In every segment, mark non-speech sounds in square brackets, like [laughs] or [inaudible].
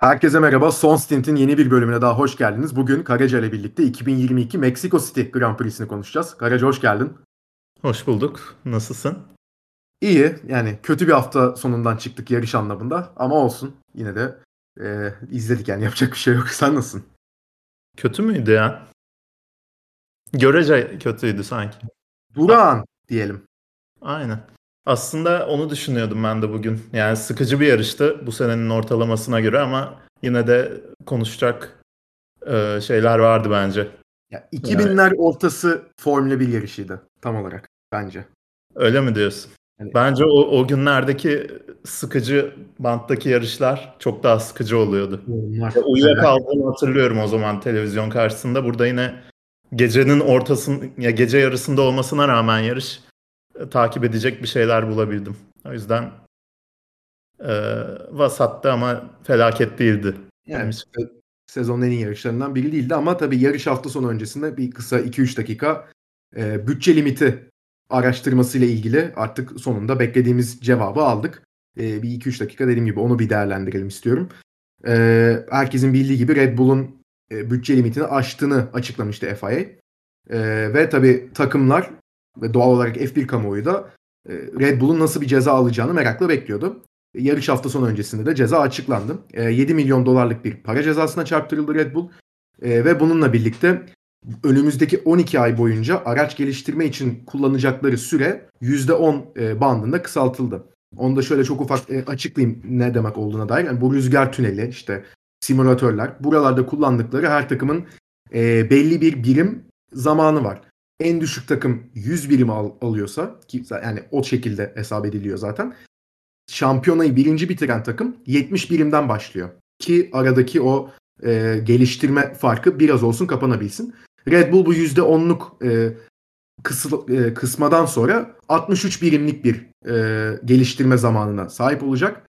Herkese merhaba. Son Stint'in yeni bir bölümüne daha hoş geldiniz. Bugün Karaca ile birlikte 2022 Meksiko City Grand Prix'sini konuşacağız. Karaca hoş geldin. Hoş bulduk. Nasılsın? İyi. Yani kötü bir hafta sonundan çıktık yarış anlamında. Ama olsun. Yine de e, izledik yani [laughs] yapacak bir şey yok. Sen nasılsın? Kötü müydü ya? Görece kötüydü sanki. Durağan diyelim. Aynen. Aslında onu düşünüyordum ben de bugün. Yani sıkıcı bir yarıştı bu senenin ortalamasına göre ama yine de konuşacak e, şeyler vardı bence. Ya 2000'ler yani. ortası Formula 1 yarışıydı tam olarak bence. Öyle mi diyorsun? Yani, bence o, o günlerdeki sıkıcı banttaki yarışlar çok daha sıkıcı oluyordu. Uyuyakaldığımı hatırlıyorum o zaman televizyon karşısında. Burada yine gecenin ortasın ya gece yarısında olmasına rağmen yarış takip edecek bir şeyler bulabildim. O yüzden e, vasattı ama felaket değildi. Yani sezonun en iyi yarışlarından biri değildi ama tabii yarış hafta sonu öncesinde bir kısa 2-3 dakika e, bütçe limiti araştırmasıyla ilgili artık sonunda beklediğimiz cevabı aldık. E, bir 2-3 dakika dediğim gibi onu bir değerlendirelim istiyorum. E, herkesin bildiği gibi Red Bull'un e, bütçe limitini aştığını açıklamıştı FIA. E, ve tabii takımlar ve doğal olarak F1 kamuoyu da e, Red Bull'un nasıl bir ceza alacağını merakla bekliyordu. Yarış hafta sonu öncesinde de ceza açıklandı. 7 e, milyon dolarlık bir para cezasına çarptırıldı Red Bull. E, ve bununla birlikte önümüzdeki 12 ay boyunca araç geliştirme için kullanacakları süre %10 bandında kısaltıldı. Onu da şöyle çok ufak açıklayayım ne demek olduğuna dair. Yani bu rüzgar tüneli işte simülatörler buralarda kullandıkları her takımın belli bir birim zamanı var en düşük takım 100 birim al, alıyorsa ki yani o şekilde hesap ediliyor zaten. Şampiyonayı birinci bitiren takım 70 birimden başlıyor. Ki aradaki o e, geliştirme farkı biraz olsun kapanabilsin. Red Bull bu %10'luk e, kısıl, e, kısmadan sonra 63 birimlik bir e, geliştirme zamanına sahip olacak.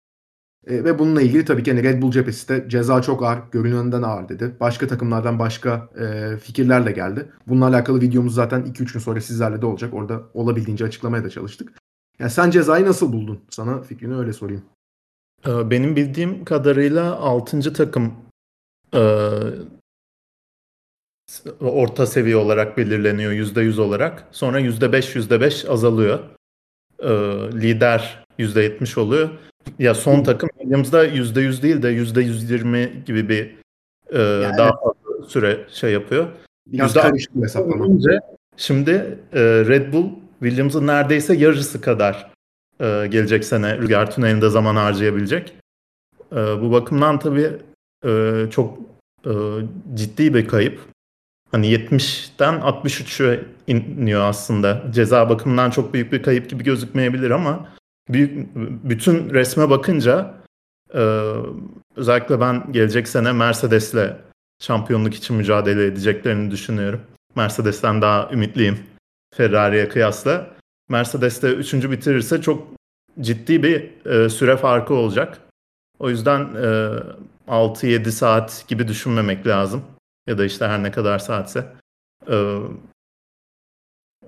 E, ve bununla ilgili tabii ki hani Red Bull cephesi de ceza çok ağır, görünenden ağır dedi. Başka takımlardan başka e, fikirler de geldi. Bununla alakalı videomuz zaten 2-3 gün sonra sizlerle de olacak. Orada olabildiğince açıklamaya da çalıştık. Yani sen cezayı nasıl buldun? Sana fikrini öyle sorayım. Ee, benim bildiğim kadarıyla 6. takım e, orta seviye olarak belirleniyor %100 olarak. Sonra %5 %5 azalıyor. E, lider %70 oluyor. Ya son takım Williams'da %100 değil de %120 gibi bir e, yani daha fazla süre şey yapıyor. Biraz karışık bir hesaplama. Şimdi e, Red Bull Williams'ın neredeyse yarısı kadar e, gelecek sene rüzgar tünelinde zaman harcayabilecek. E, bu bakımdan tabii e, çok e, ciddi bir kayıp. Hani 70'ten 63'e iniyor aslında. Ceza bakımından çok büyük bir kayıp gibi gözükmeyebilir ama büyük bütün resme bakınca e, özellikle ben gelecek sene Mercedes'le şampiyonluk için mücadele edeceklerini düşünüyorum. Mercedes'ten daha ümitliyim Ferrari'ye kıyasla. Mercedes de üçüncü bitirirse çok ciddi bir e, süre farkı olacak. O yüzden e, 6-7 saat gibi düşünmemek lazım. Ya da işte her ne kadar saatse. E,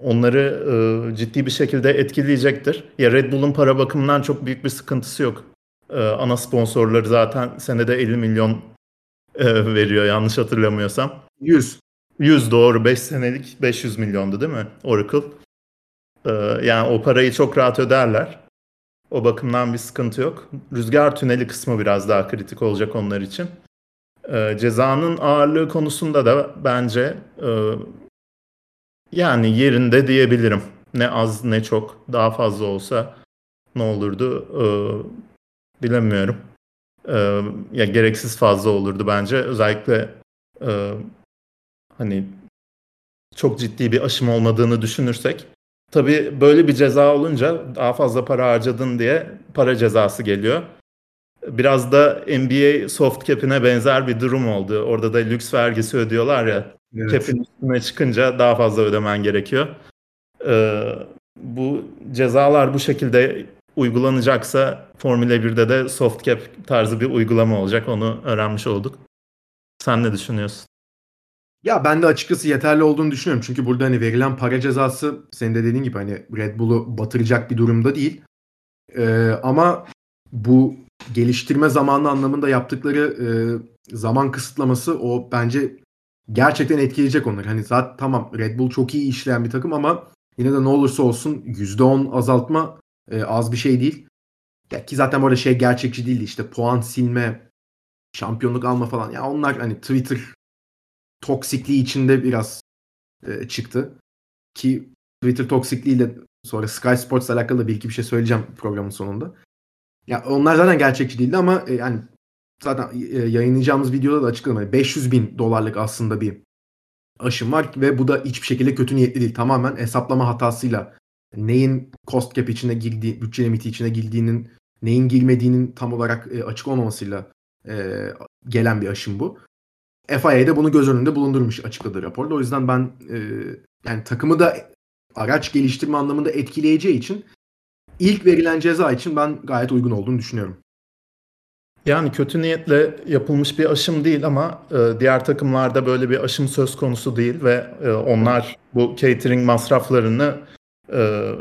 onları e, ciddi bir şekilde etkileyecektir. Ya Red Bull'un para bakımından çok büyük bir sıkıntısı yok. E, ana sponsorları zaten senede 50 milyon e, veriyor yanlış hatırlamıyorsam. 100. 100 doğru 5 senelik 500 milyondu değil mi Oracle? E, yani o parayı çok rahat öderler. O bakımdan bir sıkıntı yok. Rüzgar tüneli kısmı biraz daha kritik olacak onlar için. E, cezanın ağırlığı konusunda da bence e, yani yerinde diyebilirim. Ne az ne çok. Daha fazla olsa ne olurdu ee, bilemiyorum. Ee, ya gereksiz fazla olurdu bence. Özellikle e, hani çok ciddi bir aşım olmadığını düşünürsek. Tabii böyle bir ceza olunca daha fazla para harcadın diye para cezası geliyor. Biraz da NBA soft cap'ine benzer bir durum oldu. Orada da lüks vergisi ödüyorlar ya. Evet. Cap'in üstüne çıkınca daha fazla ödemen gerekiyor. Ee, bu cezalar bu şekilde uygulanacaksa Formula 1'de de soft cap tarzı bir uygulama olacak. Onu öğrenmiş olduk. Sen ne düşünüyorsun? Ya ben de açıkçası yeterli olduğunu düşünüyorum. Çünkü burada hani verilen para cezası senin de dediğin gibi hani Red Bull'u batıracak bir durumda değil. Ee, ama bu geliştirme zamanı anlamında yaptıkları e, zaman kısıtlaması o bence gerçekten etkileyecek onları. Hani zaten tamam Red Bull çok iyi işleyen bir takım ama yine de ne olursa olsun %10 azaltma e, az bir şey değil. Ya ki zaten bu arada şey gerçekçi değildi işte puan silme, şampiyonluk alma falan. Ya onlar hani Twitter toksikliği içinde biraz e, çıktı. Ki Twitter toksikliğiyle sonra Sky Sports alakalı da bir iki bir şey söyleyeceğim programın sonunda. Ya onlar zaten gerçekçi değildi ama e, yani zaten e, yayınlayacağımız videoda da açıkladım. Yani 500 bin dolarlık aslında bir aşım var ve bu da hiçbir şekilde kötü niyetli değil. Tamamen hesaplama hatasıyla neyin cost cap içine girdiği, bütçe limiti içine girdiğinin, neyin girmediğinin tam olarak e, açık olmamasıyla e, gelen bir aşım bu. FIA de bunu göz önünde bulundurmuş açıkladığı raporda. O yüzden ben e, yani takımı da araç geliştirme anlamında etkileyeceği için ilk verilen ceza için ben gayet uygun olduğunu düşünüyorum. Yani kötü niyetle yapılmış bir aşım değil ama e, diğer takımlarda böyle bir aşım söz konusu değil ve e, onlar bu catering masraflarını e,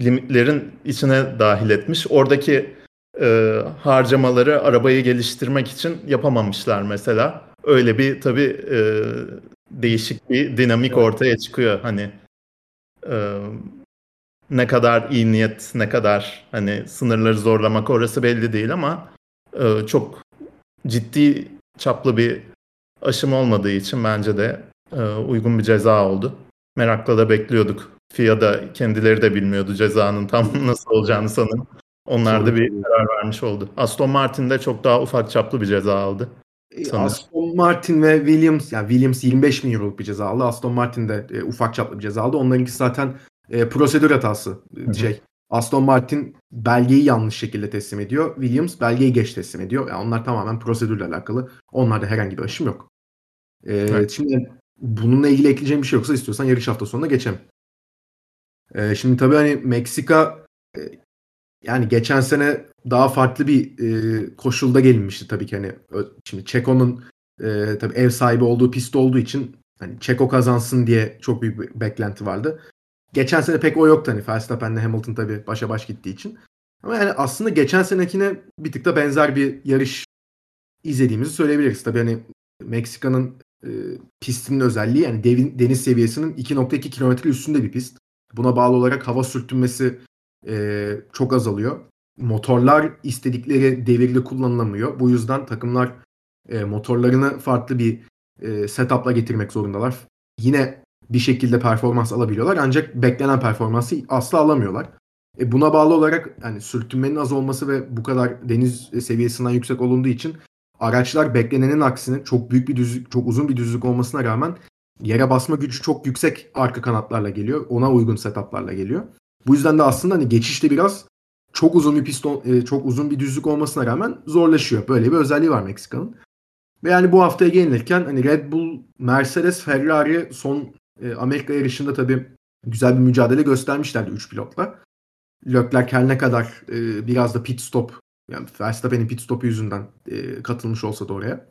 limitlerin içine dahil etmiş. Oradaki e, harcamaları arabayı geliştirmek için yapamamışlar mesela. Öyle bir tabii e, değişik bir dinamik evet. ortaya çıkıyor. Hani e, ne kadar iyi niyet, ne kadar hani sınırları zorlamak orası belli değil ama e, çok ciddi çaplı bir aşım olmadığı için bence de e, uygun bir ceza oldu. Merakla da bekliyorduk. FIA da kendileri de bilmiyordu cezanın tam [laughs] nasıl olacağını sanırım. Onlar da bir karar vermiş oldu. Aston Martin de çok daha ufak çaplı bir ceza aldı. E, sanırım. Aston Martin ve Williams yani Williams 25 bin euroluk bir ceza aldı. Aston Martin de e, ufak çaplı bir ceza aldı. Onlarınki zaten e, prosedür hatası. Hı-hı. Şey Aston Martin belgeyi yanlış şekilde teslim ediyor. Williams belgeyi geç teslim ediyor. Yani onlar tamamen prosedürle alakalı. Onlarda herhangi bir aşım yok. Ee, evet. Şimdi bununla ilgili ekleyeceğim bir şey yoksa istiyorsan yarış hafta sonuna geçelim. Ee, şimdi tabii hani Meksika e, yani geçen sene daha farklı bir e, koşulda gelinmişti tabii ki hani şimdi Çeko'nun e, tabii ev sahibi olduğu pist olduğu için hani Çeko kazansın diye çok büyük bir beklenti vardı. Geçen sene pek o yoktu hani Verstappen'le Hamilton tabii başa baş gittiği için. Ama yani aslında geçen senekine bir tık da benzer bir yarış izlediğimizi söyleyebiliriz. Tabii hani Meksika'nın e, pistinin özelliği yani devin, deniz seviyesinin 2.2 kilometre üstünde bir pist. Buna bağlı olarak hava sürtünmesi e, çok azalıyor. Motorlar istedikleri devirde kullanılamıyor. Bu yüzden takımlar e, motorlarını farklı bir e, setupla getirmek zorundalar. Yine bir şekilde performans alabiliyorlar ancak beklenen performansı asla alamıyorlar. E buna bağlı olarak yani sürtünmenin az olması ve bu kadar deniz seviyesinden yüksek olunduğu için araçlar beklenenin aksine çok büyük bir düzlük, çok uzun bir düzlük olmasına rağmen yere basma gücü çok yüksek arka kanatlarla geliyor. Ona uygun setuplarla geliyor. Bu yüzden de aslında hani geçişte biraz çok uzun bir piston, e, çok uzun bir düzlük olmasına rağmen zorlaşıyor. Böyle bir özelliği var Meksika'nın. Ve yani bu haftaya gelinirken hani Red Bull, Mercedes, Ferrari son e, Amerika yarışında tabii güzel bir mücadele göstermişlerdi 3 pilotla. Leclerc her ne kadar e, biraz da pit stop yani Verstappen'in pit stopu yüzünden e, katılmış olsa da oraya.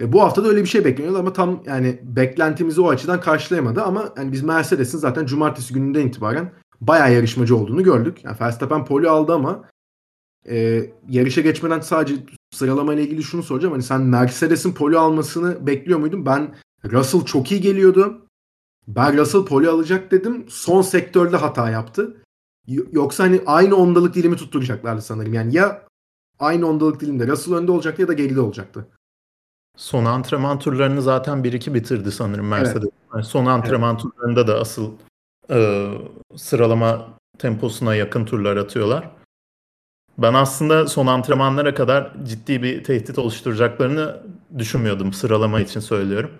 E, bu hafta da öyle bir şey bekleniyordu ama tam yani beklentimizi o açıdan karşılayamadı ama yani biz Mercedes'in zaten cumartesi gününden itibaren bayağı yarışmacı olduğunu gördük. Yani Verstappen poli aldı ama e, yarışa geçmeden sadece sıralama ile ilgili şunu soracağım. Hani sen Mercedes'in poli almasını bekliyor muydun? Ben Russell çok iyi geliyordu. Ben Russell poli alacak dedim. Son sektörde hata yaptı. Yoksa hani aynı ondalık dilimi tutturacaklardı sanırım. Yani ya aynı ondalık dilimde Russell önde olacaktı ya da geride olacaktı. Son antrenman turlarını zaten 1-2 bitirdi sanırım Mercedes. Evet. Yani son antrenman evet. turlarında da asıl e, sıralama temposuna yakın turlar atıyorlar. Ben aslında son antrenmanlara kadar ciddi bir tehdit oluşturacaklarını düşünmüyordum sıralama için söylüyorum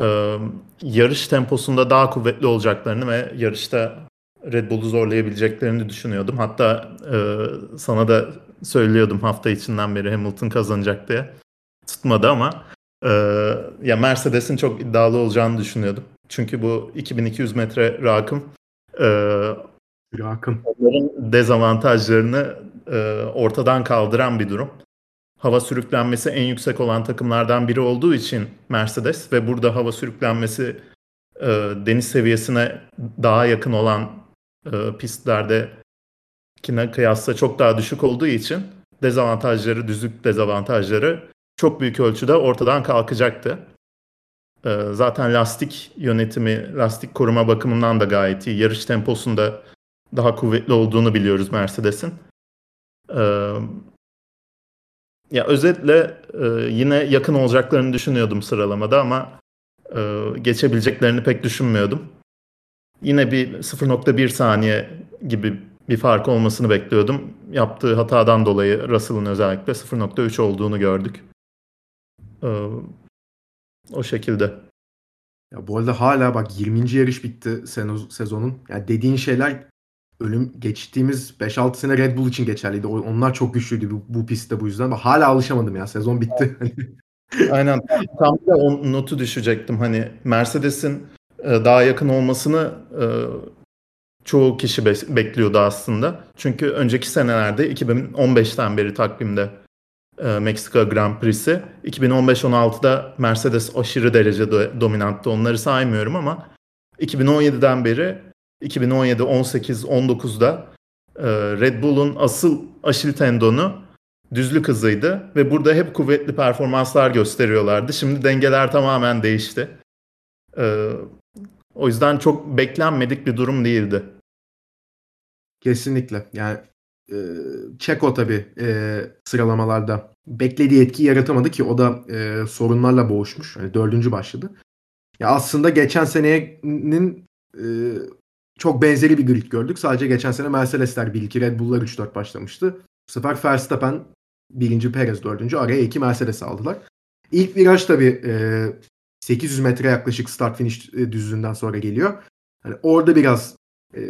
e, yarış temposunda daha kuvvetli olacaklarını ve yarışta Red Bull'u zorlayabileceklerini düşünüyordum. Hatta e, sana da söylüyordum hafta içinden beri Hamilton kazanacak diye. Tutmadı ama e, ya Mercedes'in çok iddialı olacağını düşünüyordum. Çünkü bu 2200 metre rakım e, rakım. onların dezavantajlarını e, ortadan kaldıran bir durum hava sürüklenmesi en yüksek olan takımlardan biri olduğu için Mercedes ve burada hava sürüklenmesi e, deniz seviyesine daha yakın olan e, pistlerde kine kıyasla çok daha düşük olduğu için dezavantajları, düzlük dezavantajları çok büyük ölçüde ortadan kalkacaktı. Ee, zaten lastik yönetimi, lastik koruma bakımından da gayet iyi. Yarış temposunda daha kuvvetli olduğunu biliyoruz Mercedes'in. Ee, ya özetle e, yine yakın olacaklarını düşünüyordum sıralamada ama e, geçebileceklerini pek düşünmüyordum. Yine bir 0.1 saniye gibi bir fark olmasını bekliyordum. Yaptığı hatadan dolayı Russell'ın özellikle 0.3 olduğunu gördük. Ee, o şekilde. Ya bu arada hala bak 20. yarış bitti sezonun. Yani dediğin şeyler ölüm geçtiğimiz 5-6 sene Red Bull için geçerliydi. Onlar çok güçlüydü bu, bu pistte bu yüzden. Hala alışamadım ya. Sezon bitti. [laughs] Aynen. Tam da o notu düşecektim. Hani Mercedes'in e, daha yakın olmasını e, çoğu kişi bekliyordu aslında. Çünkü önceki senelerde 2015'ten beri takvimde e, Meksika Grand Prix'si. 2015-16'da Mercedes aşırı derecede dominanttı. Onları saymıyorum ama 2017'den beri 2017, 18, 19'da Red Bull'un asıl aşil tendonu düzlük hızıydı ve burada hep kuvvetli performanslar gösteriyorlardı. Şimdi dengeler tamamen değişti. E, o yüzden çok beklenmedik bir durum değildi. Kesinlikle. Yani e, Çeko tabii e, sıralamalarda beklediği etki yaratamadı ki o da e, sorunlarla boğuşmuş. Yani dördüncü başladı. Ya aslında geçen senenin e, çok benzeri bir grid gördük. Sadece geçen sene Mercedesler 1-2, Red Bull'lar 3-4 başlamıştı. Bu sefer Verstappen birinci Perez dördüncü. Araya iki Mercedes aldılar. İlk viraj tabii e, 800 metre yaklaşık start finish e, düzlüğünden sonra geliyor. Hani orada biraz e,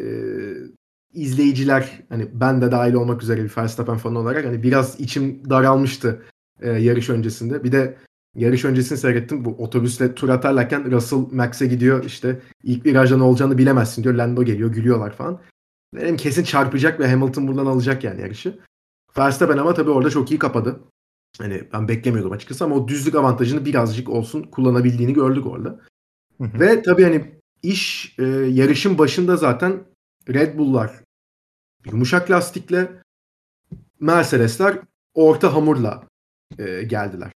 izleyiciler hani ben de dahil olmak üzere bir Verstappen fanı olarak hani biraz içim daralmıştı e, yarış öncesinde. Bir de yarış öncesini seyrettim. Bu otobüsle tur atarlarken Russell Max'e gidiyor işte ilk virajda ne olacağını bilemezsin diyor. Lando geliyor gülüyorlar falan. Dedim kesin çarpacak ve Hamilton buradan alacak yani yarışı. Verstappen ama tabii orada çok iyi kapadı. Hani ben beklemiyordum açıkçası ama o düzlük avantajını birazcık olsun kullanabildiğini gördük orada. Hı hı. Ve tabii hani iş e, yarışın başında zaten Red Bull'lar yumuşak lastikle Mercedesler orta hamurla e, geldiler.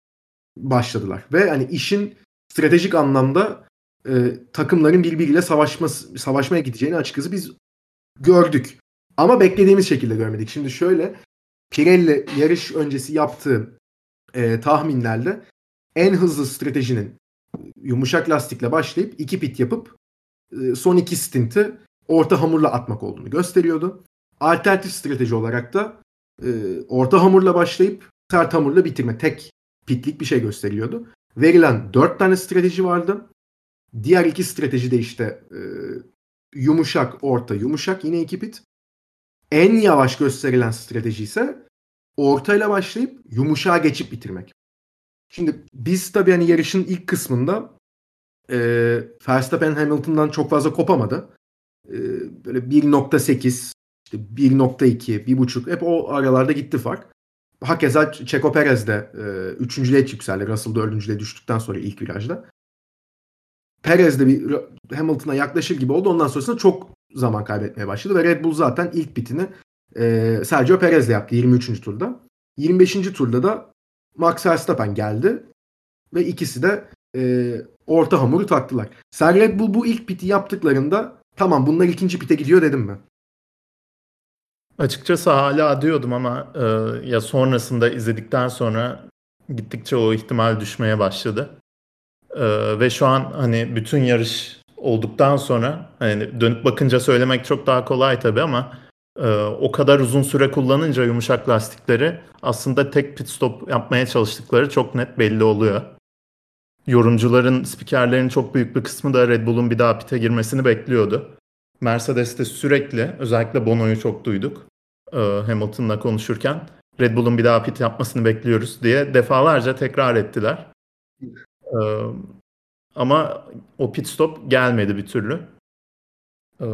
Başladılar. Ve hani işin stratejik anlamda e, takımların birbiriyle savaşması, savaşmaya gideceğini açıkçası biz gördük. Ama beklediğimiz şekilde görmedik. Şimdi şöyle Pirelli yarış öncesi yaptığı e, tahminlerle en hızlı stratejinin yumuşak lastikle başlayıp iki pit yapıp e, son iki stinti orta hamurla atmak olduğunu gösteriyordu. Alternatif strateji olarak da e, orta hamurla başlayıp sert hamurla bitirme. Tek pitlik bir şey gösteriyordu. Verilen dört tane strateji vardı. Diğer iki strateji de işte e, yumuşak, orta, yumuşak yine iki pit. En yavaş gösterilen strateji ise ortayla başlayıp yumuşağa geçip bitirmek. Şimdi biz tabii hani yarışın ilk kısmında e, Verstappen Hamilton'dan çok fazla kopamadı. E, böyle 1.8 işte 1.2, 1.5 hep o aralarda gitti fark. Hakeza Checo Perez de e, üçüncülüğe yükseldi. Russell dördüncülüğe düştükten sonra ilk virajda. Perez de bir Hamilton'a yaklaşır gibi oldu. Ondan sonrasında çok zaman kaybetmeye başladı ve Red Bull zaten ilk bitini e, Sergio Perez'le yaptı 23. turda. 25. turda da Max Verstappen geldi ve ikisi de e, orta hamuru taktılar. Sen Red Bull bu ilk piti yaptıklarında tamam bunlar ikinci pite gidiyor dedim mi? Açıkçası hala diyordum ama e, ya sonrasında izledikten sonra gittikçe o ihtimal düşmeye başladı. E, ve şu an hani bütün yarış olduktan sonra hani dönüp bakınca söylemek çok daha kolay tabii ama e, o kadar uzun süre kullanınca yumuşak lastikleri aslında tek pit stop yapmaya çalıştıkları çok net belli oluyor. Yorumcuların, spikerlerin çok büyük bir kısmı da Red Bull'un bir daha pite girmesini bekliyordu. Mercedes'te sürekli özellikle Bono'yu çok duyduk e, Hamilton'la konuşurken. Red Bull'un bir daha pit yapmasını bekliyoruz diye defalarca tekrar ettiler. E, ama o pit stop gelmedi bir türlü. E,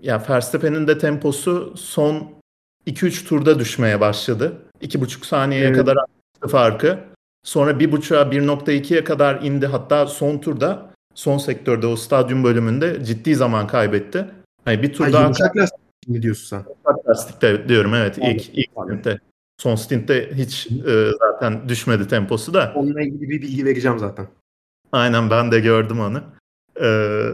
ya Verstappen'in de temposu son 2-3 turda düşmeye başladı. 2,5 saniyeye evet. kadar arttı farkı. Sonra 1.5'a 1.2'ye kadar indi. Hatta son turda son sektörde o stadyum bölümünde ciddi zaman kaybetti. Hani bir tur daha... Yumuşak lastik mi diyorsun sen? Yumuşak lastikte diyorum evet. İlk, ilk, ilk Son stintte hiç e, zaten düşmedi temposu da. Onunla ilgili bir bilgi vereceğim zaten. Aynen ben de gördüm onu. Ee,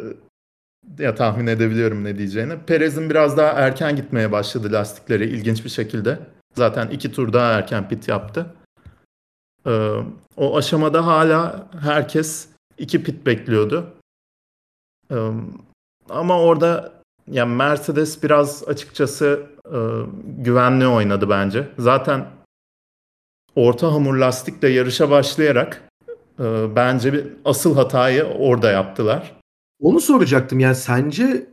ya tahmin edebiliyorum ne diyeceğini. Perez'in biraz daha erken gitmeye başladı lastikleri ilginç bir şekilde. Zaten iki tur daha erken pit yaptı. Ee, o aşamada hala herkes iki pit bekliyordu. Ee, ama orada yani Mercedes biraz açıkçası e, güvenli oynadı bence. Zaten orta hamur lastikle yarışa başlayarak e, bence bir asıl hatayı orada yaptılar. Onu soracaktım yani sence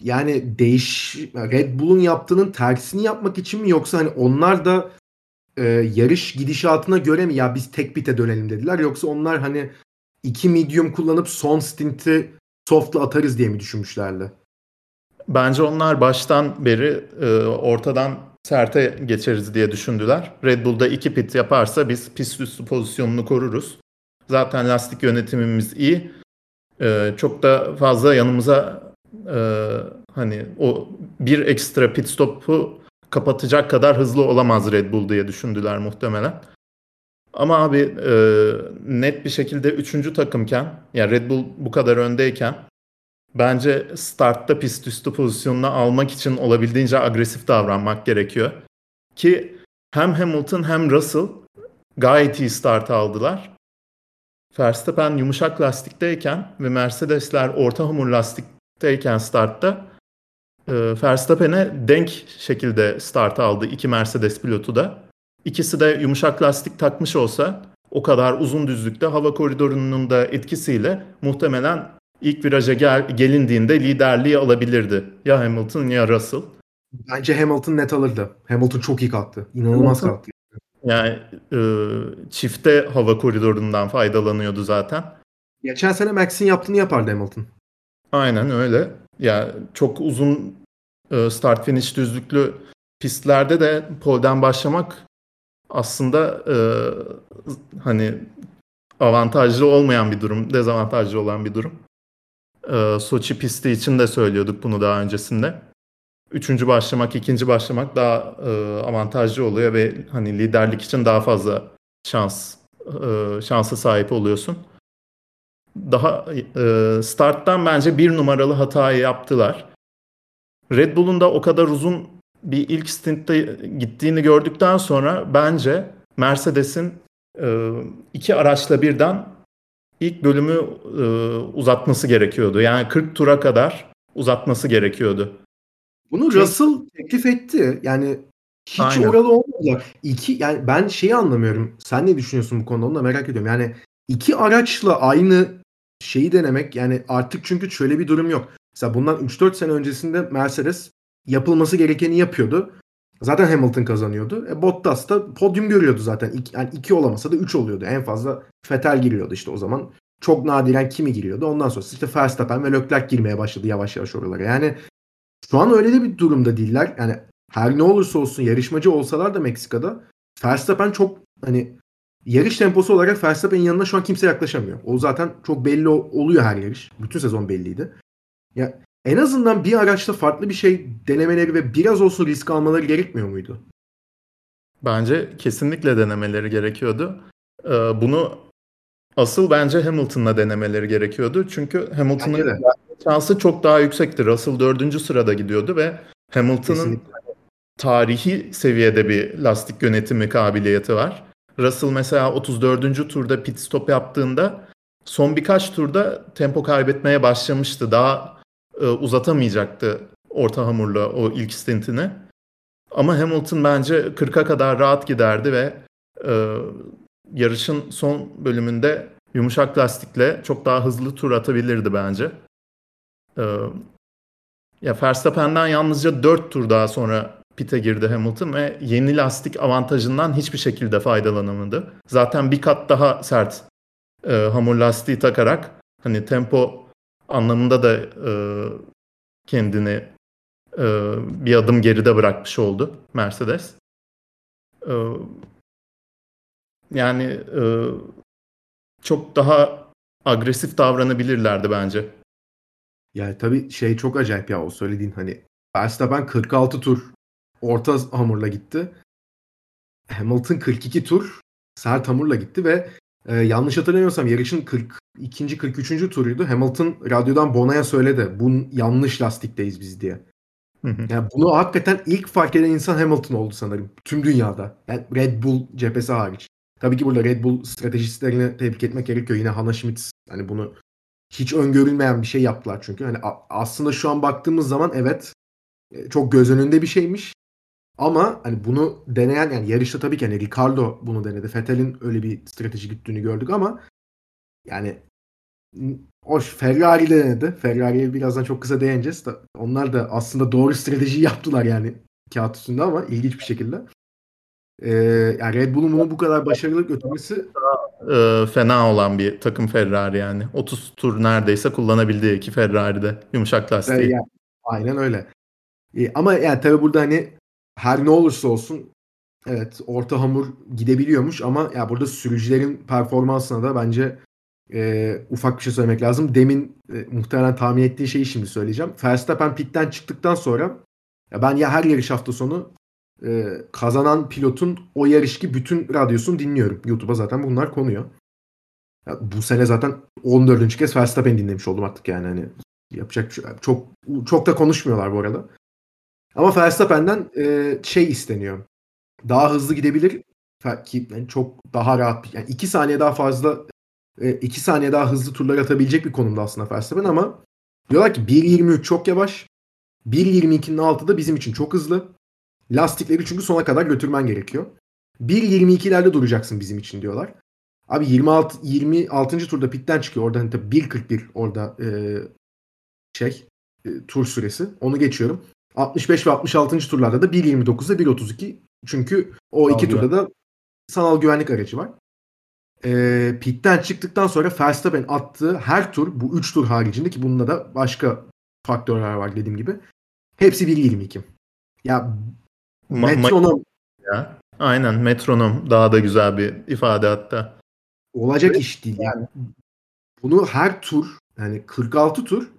yani değiş Red Bull'un yaptığının tersini yapmak için mi yoksa hani onlar da e, yarış gidişatına göre mi ya biz tek pite dönelim dediler yoksa onlar hani iki medium kullanıp son stinti soft'la atarız diye mi düşünmüşlerdi? Bence onlar baştan beri e, ortadan serte geçeriz diye düşündüler. Red Bull'da iki pit yaparsa biz pist üstü pozisyonunu koruruz. Zaten lastik yönetimimiz iyi. E, çok da fazla yanımıza e, hani o bir ekstra pit stopu kapatacak kadar hızlı olamaz Red Bull diye düşündüler muhtemelen. Ama abi e, net bir şekilde üçüncü takımken, yani Red Bull bu kadar öndeyken bence startta pist üstü pozisyonuna almak için olabildiğince agresif davranmak gerekiyor. Ki hem Hamilton hem Russell gayet iyi start aldılar. Verstappen yumuşak lastikteyken ve Mercedesler orta hamur lastikteyken startta e, Verstappen'e denk şekilde start aldı iki Mercedes pilotu da. İkisi de yumuşak lastik takmış olsa o kadar uzun düzlükte hava koridorunun da etkisiyle muhtemelen ilk viraja gel, gelindiğinde liderliği alabilirdi. Ya Hamilton ya Russell. Bence Hamilton net alırdı. Hamilton çok iyi kalktı. İnanılmaz Hamilton, kalktı. Yani e, çifte hava koridorundan faydalanıyordu zaten. Geçen sene Max'in yaptığını yapardı Hamilton. Aynen öyle. Ya yani çok uzun e, start finish düzlüklü pistlerde de polden başlamak aslında e, hani avantajlı olmayan bir durum, dezavantajlı olan bir durum. E, Soçi pisti için de söylüyorduk bunu daha öncesinde. Üçüncü başlamak, ikinci başlamak daha e, avantajlı oluyor ve hani liderlik için daha fazla şans e, şansa sahip oluyorsun. Daha e, starttan bence bir numaralı hatayı yaptılar. Red Bull'un da o kadar uzun bir ilk stintte gittiğini gördükten sonra bence Mercedes'in e, iki araçla birden ilk bölümü e, uzatması gerekiyordu. Yani 40 tura kadar uzatması gerekiyordu. Bunu Çünkü... Russell teklif etti. Yani hiç Aynen. oralı olmadılar. İki yani ben şeyi anlamıyorum. Sen ne düşünüyorsun bu konuda onu da merak ediyorum. Yani iki araçla aynı şeyi denemek yani artık çünkü şöyle bir durum yok. Mesela bundan 3-4 sene öncesinde Mercedes yapılması gerekeni yapıyordu. Zaten Hamilton kazanıyordu. E, Bottas da podyum görüyordu zaten. İki, yani iki olamasa da üç oluyordu. En fazla Vettel giriyordu işte o zaman. Çok nadiren kimi giriyordu. Ondan sonra işte Verstappen ve Leclerc girmeye başladı yavaş yavaş oralara. Yani şu an öyle de bir durumda değiller. Yani her ne olursa olsun yarışmacı olsalar da Meksika'da Verstappen çok hani yarış temposu olarak Verstappen'in yanına şu an kimse yaklaşamıyor. O zaten çok belli oluyor her yarış. Bütün sezon belliydi. Ya en azından bir araçta farklı bir şey denemeleri ve biraz olsun risk almaları gerekmiyor muydu? Bence kesinlikle denemeleri gerekiyordu. Ee, bunu asıl bence Hamilton'la denemeleri gerekiyordu. Çünkü Hamilton'ın şansı çok daha yüksekti. Russell dördüncü sırada gidiyordu ve Hamilton'ın tarihi seviyede bir lastik yönetimi kabiliyeti var. Russell mesela 34. turda pit stop yaptığında son birkaç turda tempo kaybetmeye başlamıştı. Daha e, uzatamayacaktı orta hamurla o ilk stintini. Ama Hamilton bence 40'a kadar rahat giderdi ve e, yarışın son bölümünde yumuşak lastikle çok daha hızlı tur atabilirdi bence. E, ya Verstappen'den yalnızca 4 tur daha sonra pite girdi Hamilton ve yeni lastik avantajından hiçbir şekilde faydalanamadı. Zaten bir kat daha sert e, hamur lastiği takarak hani tempo anlamında da e, kendini e, bir adım geride bırakmış oldu Mercedes. E, yani e, çok daha agresif davranabilirlerdi bence. Yani tabii şey çok acayip ya o söylediğin hani Verstappen 46 tur orta hamurla gitti. Hamilton 42 tur sert hamurla gitti ve e, yanlış hatırlamıyorsam yarışın 42. 43. turuydu. Hamilton radyodan Bona'ya söyledi. Bu yanlış lastikteyiz biz diye. Yani bunu hakikaten ilk fark eden insan Hamilton oldu sanırım. Tüm dünyada. Yani Red Bull cephesi hariç. Tabii ki burada Red Bull stratejistlerini tebrik etmek gerekiyor. Yine Hannah Schmitz hani bunu hiç öngörülmeyen bir şey yaptılar çünkü. Hani aslında şu an baktığımız zaman evet e, çok göz önünde bir şeymiş. Ama hani bunu deneyen yani yarışta tabii ki hani Ricardo bunu denedi. Vettel'in öyle bir strateji gittiğini gördük ama yani hoş Ferrari denedi. Ferrari'ye birazdan çok kısa değineceğiz. Onlar da aslında doğru strateji [laughs] yaptılar yani kağıt üstünde ama ilginç bir şekilde. Ee, yani Red Bull'un bunu bu kadar başarılı götürmesi e, fena olan bir takım Ferrari yani. 30 tur neredeyse kullanabildiği iki Ferrari'de yumuşak lastiği. Yani, aynen öyle. Ee, ama yani tabii burada hani her ne olursa olsun evet orta hamur gidebiliyormuş ama ya burada sürücülerin performansına da bence e, ufak bir şey söylemek lazım. Demin e, muhtemelen tahmin ettiğin şeyi şimdi söyleyeceğim. Verstappen pitten çıktıktan sonra ya ben ya her yarış hafta sonu e, kazanan pilotun o yarışki bütün radyosunu dinliyorum. YouTube'a zaten bunlar konuyor. Ya bu sene zaten 14. kez Verstappen dinlemiş oldum artık yani hani yapacak şey. Çok çok da konuşmuyorlar bu arada. Ama Verstappen'den e, şey isteniyor. Daha hızlı gidebilir ki yani çok daha rahat yani iki saniye daha fazla e, iki saniye daha hızlı turlar atabilecek bir konumda aslında Verstappen ama diyorlar ki 1.23 çok yavaş. 1.22'nin altı da bizim için çok hızlı. Lastikleri çünkü sona kadar götürmen gerekiyor. 1.22'lerde duracaksın bizim için diyorlar. Abi 26 26. turda pitten çıkıyor. Orada hani tabii 1.41 orada e, şey e, tur süresi. Onu geçiyorum. 65 ve 66. turlarda da 1.29'da 1.32. Çünkü o iki turda da sanal güvenlik aracı var. E, pitten çıktıktan sonra Verstappen attığı her tur bu 3 tur haricinde ki bunda da başka faktörler var dediğim gibi. Hepsi 1.22. Ya Ma- metronom ya. Aynen metronom daha da güzel bir ifade hatta. Olacak evet. iş değil yani. Bunu her tur yani 46 tur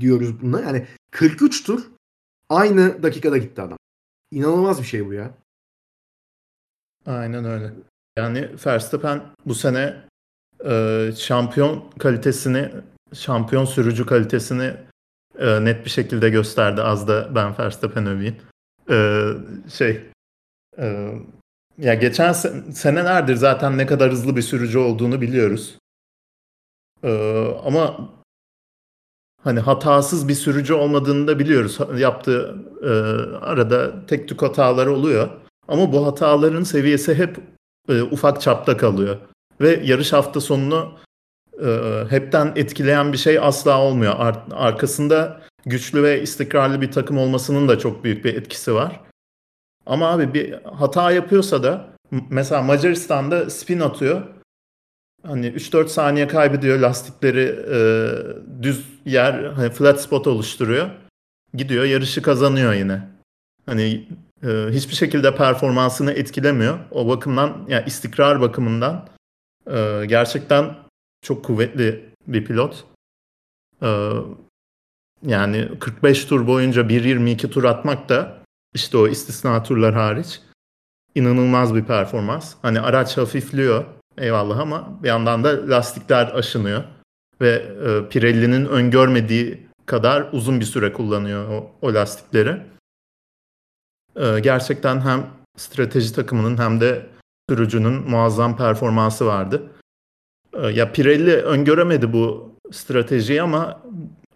diyoruz buna. Yani 43 tur aynı dakikada gitti adam. İnanılmaz bir şey bu ya. Aynen öyle. Yani Verstappen bu sene e, şampiyon kalitesini, şampiyon sürücü kalitesini e, net bir şekilde gösterdi. Az da ben Verstappen öveyim. E, şey, e, ya geçen sen, senelerdir zaten ne kadar hızlı bir sürücü olduğunu biliyoruz. E, ama hani hatasız bir sürücü olmadığını da biliyoruz. Yaptığı e, arada tek tük hataları oluyor. Ama bu hataların seviyesi hep e, ufak çapta kalıyor. Ve yarış hafta sonunu e, hepten etkileyen bir şey asla olmuyor. Ar- arkasında güçlü ve istikrarlı bir takım olmasının da çok büyük bir etkisi var. Ama abi bir hata yapıyorsa da mesela Macaristan'da spin atıyor. Hani 3-4 saniye kaybediyor lastikleri e, düz yer hani flat spot oluşturuyor. Gidiyor yarışı kazanıyor yine. Hani e, hiçbir şekilde performansını etkilemiyor. O bakımdan yani istikrar bakımından e, gerçekten çok kuvvetli bir pilot. E, yani 45 tur boyunca 1.22 tur atmak da işte o istisna turlar hariç inanılmaz bir performans. Hani araç hafifliyor eyvallah ama bir yandan da lastikler aşınıyor ve e, Pirelli'nin öngörmediği kadar uzun bir süre kullanıyor o, o lastikleri. E, gerçekten hem strateji takımının hem de sürücünün muazzam performansı vardı. E, ya Pirelli öngöremedi bu stratejiyi ama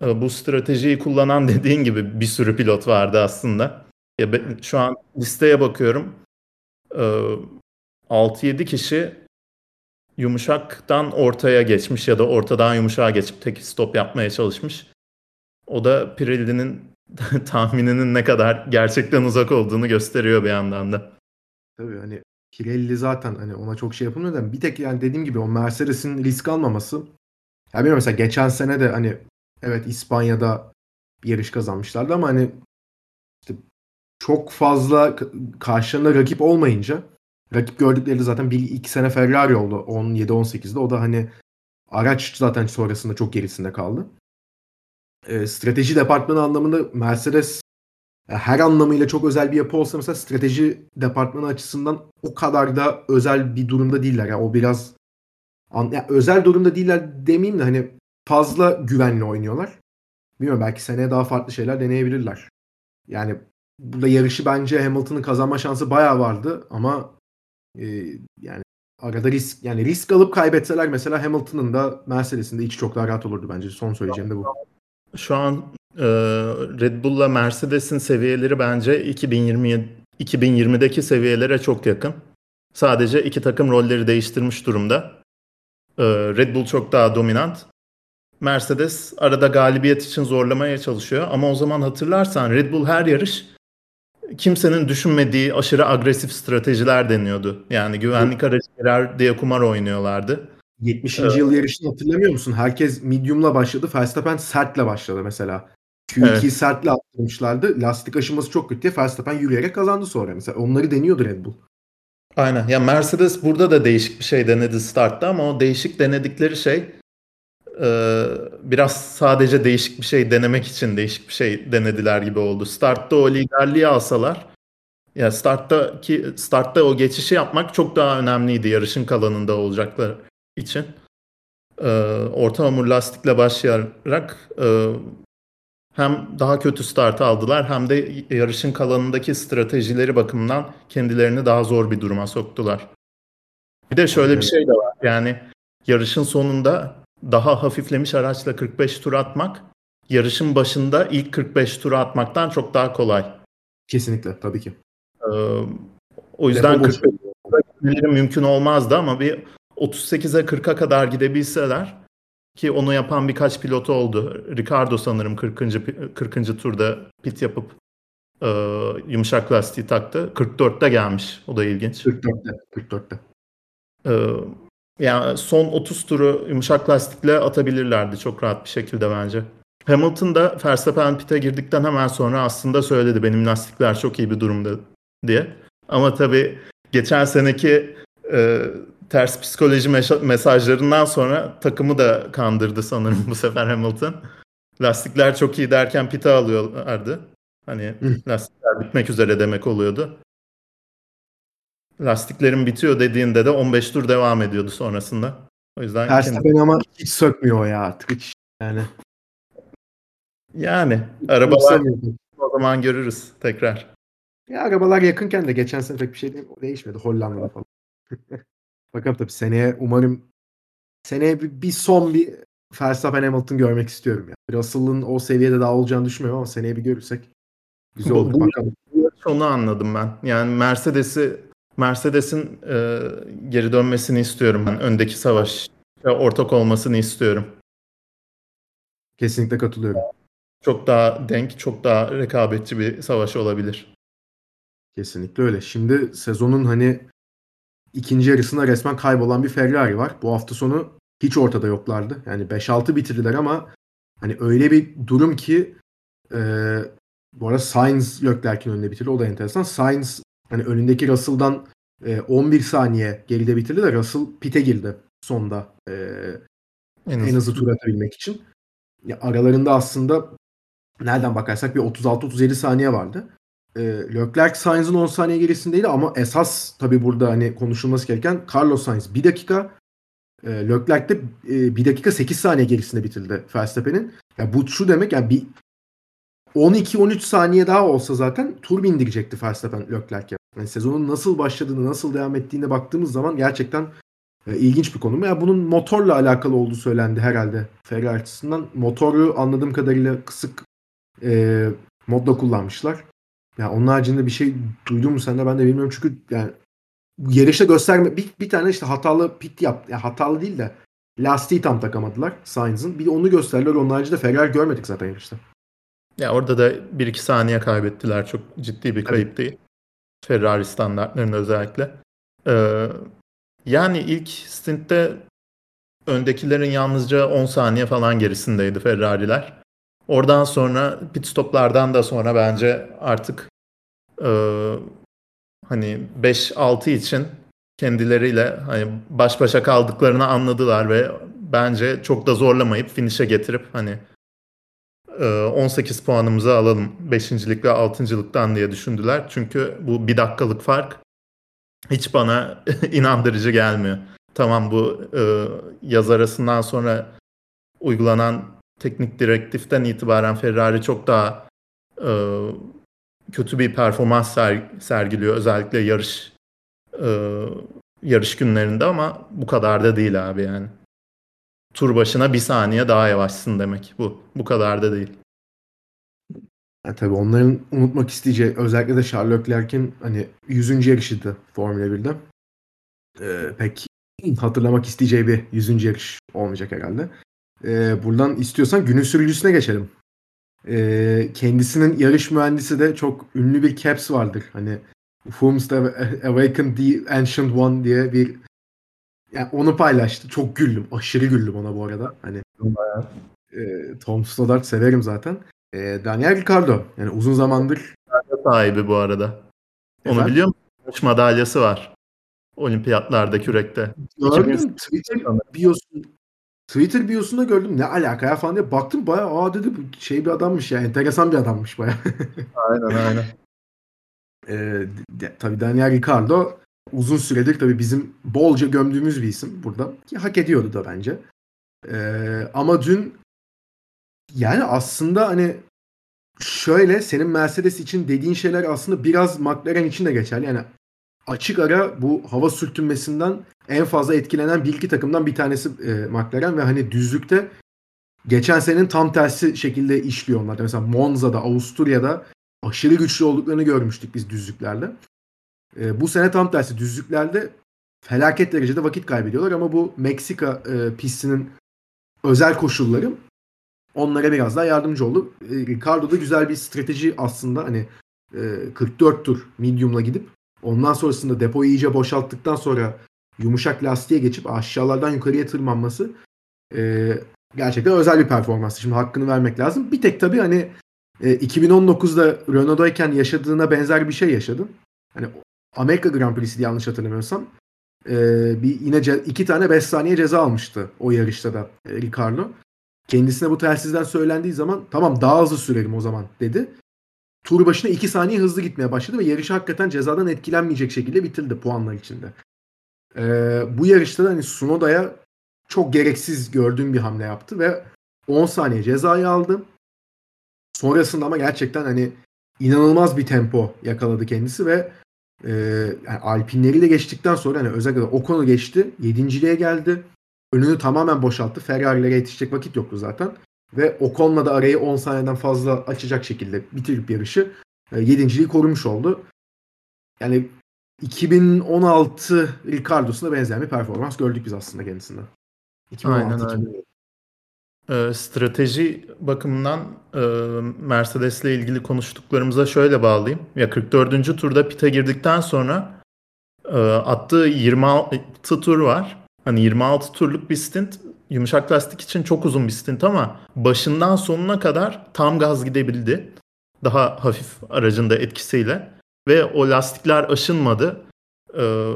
e, bu stratejiyi kullanan [laughs] dediğin gibi bir sürü pilot vardı aslında. Ya ben, şu an listeye bakıyorum. E, 6-7 kişi yumuşaktan ortaya geçmiş ya da ortadan yumuşağa geçip tek stop yapmaya çalışmış. O da Pirelli'nin [laughs] tahmininin ne kadar gerçekten uzak olduğunu gösteriyor bir yandan da. Tabii hani Pirelli zaten hani ona çok şey yapılmıyor da bir tek yani dediğim gibi o Mercedes'in risk almaması. Ya bilmiyorum mesela geçen sene de hani evet İspanya'da bir yarış kazanmışlardı ama hani işte çok fazla karşılarında rakip olmayınca rakip gördükleri zaten bir iki sene Ferrari oldu 17-18'de. O da hani araç zaten sonrasında çok gerisinde kaldı. E, strateji departmanı anlamında Mercedes her anlamıyla çok özel bir yapı olsa mesela strateji departmanı açısından o kadar da özel bir durumda değiller. Yani o biraz yani özel durumda değiller demeyeyim de hani fazla güvenli oynuyorlar. Bilmiyorum belki seneye daha farklı şeyler deneyebilirler. Yani burada yarışı bence Hamilton'ın kazanma şansı bayağı vardı ama yani arada risk yani risk alıp kaybetseler mesela Hamilton'ın da Mercedes'in de içi çok daha rahat olurdu bence. Son söyleyeceğim de bu. Şu an e, Red Bull'la Mercedes'in seviyeleri bence 2020 2020'deki seviyelere çok yakın. Sadece iki takım rolleri değiştirmiş durumda. E, Red Bull çok daha dominant. Mercedes arada galibiyet için zorlamaya çalışıyor ama o zaman hatırlarsan Red Bull her yarış kimsenin düşünmediği aşırı agresif stratejiler deniyordu. Yani güvenlik aracı girer diye kumar oynuyorlardı. 70. Evet. yıl yarışını hatırlamıyor musun? Herkes medium'la başladı. Verstappen sertle başladı mesela. Q2'yi evet. sertle attırmışlardı. Lastik aşıması çok kötü diye Verstappen yürüyerek kazandı sonra mesela. Onları deniyordu Red Bull. Aynen. Ya Mercedes burada da değişik bir şey denedi startta ama o değişik denedikleri şey biraz sadece değişik bir şey denemek için değişik bir şey denediler gibi oldu. Startta o liderliği alsalar ya startta ki startta o geçişi yapmak çok daha önemliydi yarışın kalanında olacaklar için. Orta hamur lastikle başlayarak hem daha kötü start aldılar hem de yarışın kalanındaki stratejileri bakımından kendilerini daha zor bir duruma soktular. Bir de şöyle bir şey de var. Yani yarışın sonunda daha hafiflemiş araçla 45 tur atmak yarışın başında ilk 45 tur atmaktan çok daha kolay. Kesinlikle tabii ki. Ee, o yüzden 45 mümkün olmazdı ama bir 38'e 40'a kadar gidebilseler ki onu yapan birkaç pilotu oldu. Ricardo sanırım 40. 40. turda pit yapıp e, yumuşak lastiği taktı. 44'te gelmiş. O da ilginç. 44'te. 44'te. E, yani son 30 turu yumuşak lastikle atabilirlerdi çok rahat bir şekilde bence. Hamilton da Verstappen pit'e girdikten hemen sonra aslında söyledi benim lastikler çok iyi bir durumda diye. Ama tabii geçen seneki e, ters psikoloji mesajlarından sonra takımı da kandırdı sanırım bu sefer Hamilton. Lastikler çok iyi derken pite alıyorlardı. Hani lastikler bitmek üzere demek oluyordu. Lastiklerim bitiyor dediğinde de 15 tur devam ediyordu sonrasında. O yüzden Verstappen kendi... ama hiç sökmüyor ya artık hiç. Yani yani arabalar o zaman görürüz tekrar. Ya arabalar yakınken de geçen sene pek bir şey değişmedi Hollanda'da falan. [laughs] Bakalım tabii seneye umarım seneye bir, bir son bir Verstappen Hamilton görmek istiyorum ya. Russell'ın o seviyede daha olacağını düşünmüyorum ama seneye bir görürsek güzel olur bu, bakalım. Onu anladım ben. Yani Mercedes'i Mercedes'in e, geri dönmesini istiyorum ben. Öndeki savaş ortak olmasını istiyorum. Kesinlikle katılıyorum. Çok daha denk, çok daha rekabetçi bir savaş olabilir. Kesinlikle öyle. Şimdi sezonun hani ikinci yarısında resmen kaybolan bir Ferrari var. Bu hafta sonu hiç ortada yoklardı. Yani 5-6 bitirdiler ama hani öyle bir durum ki e, bu arada Sainz Leclerc'in önünde bitirdi. O da enteresan. Sainz hani önündeki Russell'dan e, 11 saniye geride bitirdi de Russell pite girdi sonda e, en, en hızlı tur atabilmek için. Ya aralarında aslında nereden bakarsak bir 36-37 saniye vardı. E, Leclerc Sainz'ın 10 saniye gerisindeydi ama esas tabi burada hani konuşulması gereken Carlos Sainz 1 dakika e, Leclerc de e, 1 dakika 8 saniye gerisinde bitirdi Verstappen'in. Ya bu şu demek yani bir 12-13 saniye daha olsa zaten tur bindirecekti Verstappen Leclerc'e. Yani sezonun nasıl başladığını, nasıl devam ettiğine baktığımız zaman gerçekten e, ilginç bir konu. Yani bunun motorla alakalı olduğu söylendi herhalde Ferrari açısından. Motoru anladığım kadarıyla kısık e, modda kullanmışlar. Yani onun haricinde bir şey duydun mu sen de ben de bilmiyorum çünkü yani yarışta gösterme bir, bir tane işte hatalı pit yaptı. Yani hatalı değil de lastiği tam takamadılar Sainz'ın. Bir de onu gösterdiler. Onun haricinde Ferrari görmedik zaten yarışta. Ya orada da 1-2 saniye kaybettiler. Çok ciddi bir kayıp evet. değil. Ferrari standartlarında özellikle. Ee, yani ilk stintte öndekilerin yalnızca 10 saniye falan gerisindeydi Ferrari'ler. Oradan sonra pit stoplardan da sonra bence artık e, hani 5-6 için kendileriyle hani baş başa kaldıklarını anladılar ve bence çok da zorlamayıp finish'e getirip hani 18 puanımızı alalım 5.lik ve 6.lıktan diye düşündüler. Çünkü bu bir dakikalık fark hiç bana [laughs] inandırıcı gelmiyor. Tamam bu e, yaz arasından sonra uygulanan teknik direktiften itibaren Ferrari çok daha e, kötü bir performans ser, sergiliyor özellikle yarış e, yarış günlerinde ama bu kadar da değil abi yani. Tur başına bir saniye daha yavaşsın demek bu. Bu kadar da değil. Yani tabii onların unutmak isteyeceği özellikle de Charles Leclerc'in hani 100. yarışıydı Formula 1'de. Ee, pek hatırlamak isteyeceği bir 100. yarış olmayacak herhalde. Ee, buradan istiyorsan günün sürücüsüne geçelim. Ee, kendisinin yarış mühendisi de çok ünlü bir caps vardır. Hani Whom's Awakened the Ancient One diye bir yani onu paylaştı. Çok güldüm. Aşırı güldüm ona bu arada. Hani e, Tom Stoddart severim zaten. E, Daniel Ricciardo. Yani uzun zamandır sahibi bu arada. Onu Efendim? biliyor musun? Maç madalyası var. Olimpiyatlarda kürekte. Gördüm. Twitter biosun Twitter biosunda gördüm. Ne alaka ya falan diye baktım bayağı aa dedi şey bir adammış ya. Enteresan bir adammış bayağı. [laughs] aynen aynen. Ee, tabii Daniel Ricciardo uzun süredir tabii bizim bolca gömdüğümüz bir isim burada. Ki hak ediyordu da bence. Ee, ama dün yani aslında hani şöyle senin Mercedes için dediğin şeyler aslında biraz McLaren için de geçerli. Yani açık ara bu hava sürtünmesinden en fazla etkilenen bir iki takımdan bir tanesi e, McLaren ve hani düzlükte geçen senenin tam tersi şekilde işliyor onlar. Mesela Monza'da, Avusturya'da aşırı güçlü olduklarını görmüştük biz düzlüklerde. E, bu sene tam tersi düzlüklerde felaket derecede vakit kaybediyorlar ama bu Meksika e, pistinin özel koşulları onlara biraz daha yardımcı oldu. E, Ricardo da güzel bir strateji aslında hani e, 44 tur medium'la gidip ondan sonrasında depoyu iyice boşalttıktan sonra yumuşak lastiğe geçip aşağılardan yukarıya tırmanması e, gerçekten özel bir performans. Şimdi hakkını vermek lazım. Bir tek tabii hani e, 2019'da Renault'dayken yaşadığına benzer bir şey yaşadın. Hani Amerika Grand Prix'si yanlış hatırlamıyorsam. E, bir yine ce- iki tane 5 saniye ceza almıştı o yarışta da e, Ricardo. Kendisine bu telsizden söylendiği zaman tamam daha hızlı sürelim o zaman dedi. Tur başına 2 saniye hızlı gitmeye başladı ve yarışı hakikaten cezadan etkilenmeyecek şekilde bitirdi puanlar içinde. Ee, bu yarışta da hani Sunoda'ya çok gereksiz gördüğüm bir hamle yaptı ve 10 saniye cezayı aldı. Sonrasında ama gerçekten hani inanılmaz bir tempo yakaladı kendisi ve e, yani Alpinleri de geçtikten sonra hani özellikle Ocon'u geçti. Yedinciliğe geldi. Önünü tamamen boşalttı. Ferrari'lere yetişecek vakit yoktu zaten. Ve Ocon'la da arayı 10 saniyeden fazla açacak şekilde bitirip yarışı e, yedinciliği korumuş oldu. Yani 2016 Ricardo'suna benzeyen bir performans gördük biz aslında kendisinden. 2016, Aynen öyle. Ee, strateji bakımından e, Mercedes'le ilgili konuştuklarımıza şöyle bağlayayım. Ya 44. turda pite girdikten sonra e, attığı 26 tur var. Hani 26 turluk bir stint yumuşak lastik için çok uzun bir stint ama başından sonuna kadar tam gaz gidebildi. Daha hafif aracın da etkisiyle ve o lastikler aşınmadı. Ee,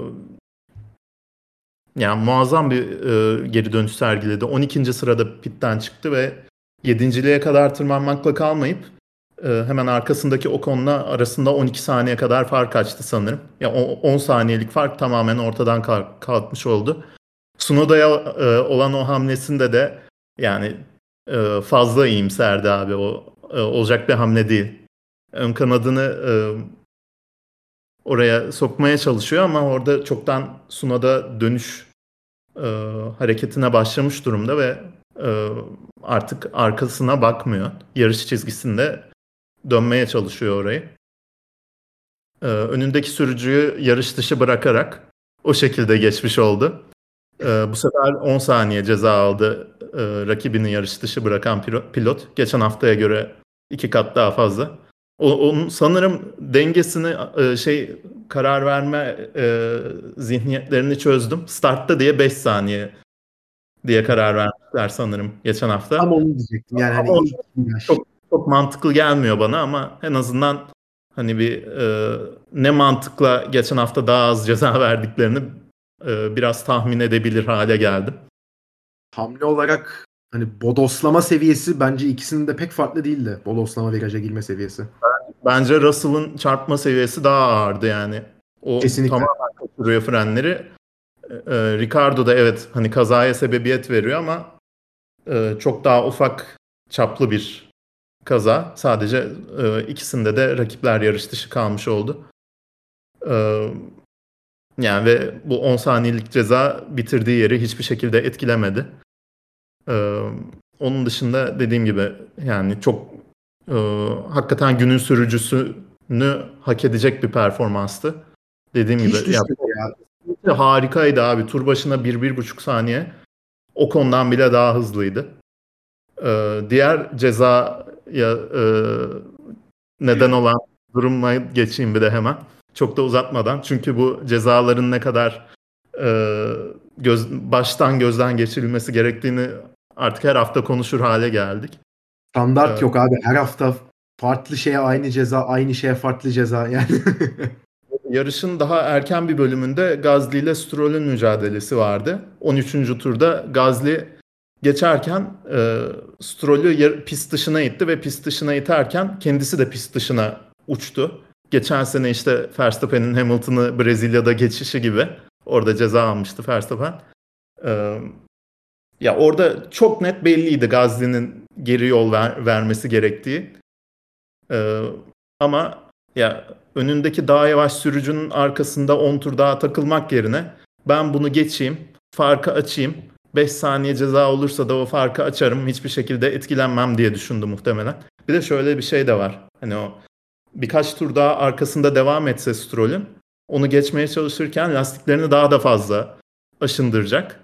yani muazzam bir e, geri dönüş sergiledi. 12. sırada pitten çıktı ve 7.liğe kadar tırmanmakla kalmayıp e, hemen arkasındaki Ocon'la arasında 12 saniye kadar fark açtı sanırım. Ya yani 10 saniyelik fark tamamen ortadan kalk, kalkmış oldu. Sunoda'ya e, olan o hamlesinde de yani e, fazla iyimserdi abi. O e, olacak bir hamle değil. Ön kanadını e, oraya sokmaya çalışıyor ama orada çoktan Suna'da dönüş e, hareketine başlamış durumda ve e, artık arkasına bakmıyor. Yarış çizgisinde dönmeye çalışıyor orayı. E, önündeki sürücüyü yarış dışı bırakarak o şekilde geçmiş oldu. E, bu sefer 10 saniye ceza aldı e, rakibini yarış dışı bırakan pilot. Geçen haftaya göre iki kat daha fazla. O, onun sanırım dengesini e, şey karar verme e, zihniyetlerini çözdüm. Startta diye 5 saniye diye karar vermişler sanırım geçen hafta. Ama onu diyecektim. Yani hani çok, çok mantıklı gelmiyor bana ama en azından hani bir e, ne mantıkla geçen hafta daha az ceza [laughs] verdiklerini e, biraz tahmin edebilir hale geldim. Hamle olarak hani bodoslama seviyesi bence ikisinin de pek farklı değildi. Bodoslama viraja girme seviyesi. Bence Russell'ın çarpma seviyesi daha ağırdı yani. O Kesinlikle. tamamen kaçırıyor frenleri. Ee, Ricardo da evet hani kazaya sebebiyet veriyor ama e, çok daha ufak çaplı bir kaza. Sadece e, ikisinde de rakipler yarış dışı kalmış oldu. Ee, yani ve bu 10 saniyelik ceza bitirdiği yeri hiçbir şekilde etkilemedi. Ee, onun dışında dediğim gibi yani çok e, hakikaten günün sürücüsünü hak edecek bir performanstı. Dediğim Hiç gibi ya, ya. harikaydı abi. Tur başına 1-1,5 saniye. O konudan bile daha hızlıydı. Ee, diğer cezaya e, neden olan duruma geçeyim bir de hemen. Çok da uzatmadan. Çünkü bu cezaların ne kadar e, göz, baştan gözden geçirilmesi gerektiğini artık her hafta konuşur hale geldik. Standart Evet. yok abi. Her hafta farklı şeye aynı ceza, aynı şeye farklı ceza yani. [laughs] Yarışın daha erken bir bölümünde Gazli ile Stroll'ün mücadelesi vardı. 13. turda Gazli geçerken e, Stroll'ü pist dışına itti ve pist dışına iterken kendisi de pist dışına uçtu. Geçen sene işte Verstappen'in Hamilton'ı Brezilya'da geçişi gibi orada ceza almıştı Verstappen. E, ya orada çok net belliydi Gazli'nin geri yol ver- vermesi gerektiği. E, ama ya önündeki daha yavaş sürücünün arkasında 10 tur daha takılmak yerine ben bunu geçeyim, farkı açayım. 5 saniye ceza olursa da o farkı açarım. Hiçbir şekilde etkilenmem diye düşündü muhtemelen. Bir de şöyle bir şey de var. Hani o birkaç tur daha arkasında devam etse Stroll'ün onu geçmeye çalışırken lastiklerini daha da fazla aşındıracak.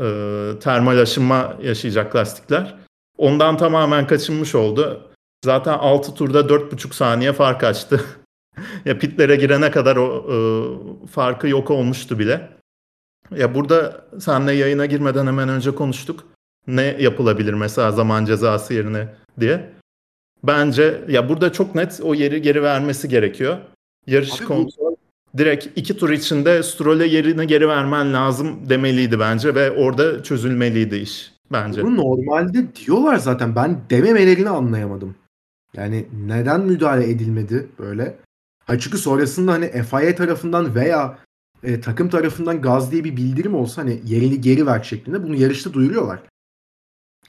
Ee, termal aşınma yaşayacak lastikler. Ondan tamamen kaçınmış oldu. Zaten 6 turda 4,5 saniye fark açtı. [laughs] ya pitlere girene kadar o e, farkı yok olmuştu bile. Ya burada senle yayına girmeden hemen önce konuştuk. Ne yapılabilir mesela zaman cezası yerine diye. Bence ya burada çok net o yeri geri vermesi gerekiyor. Yarış Abi kontrol direkt iki tur içinde Stroll'e yerini geri vermen lazım demeliydi bence ve orada çözülmeliydi iş bence. Bunu normalde diyorlar zaten. Ben dememelerini anlayamadım. Yani neden müdahale edilmedi böyle? Ha çünkü sonrasında hani FIA tarafından veya e, takım tarafından gaz diye bir bildirim olsa hani yerini geri ver şeklinde bunu yarışta duyuruyorlar.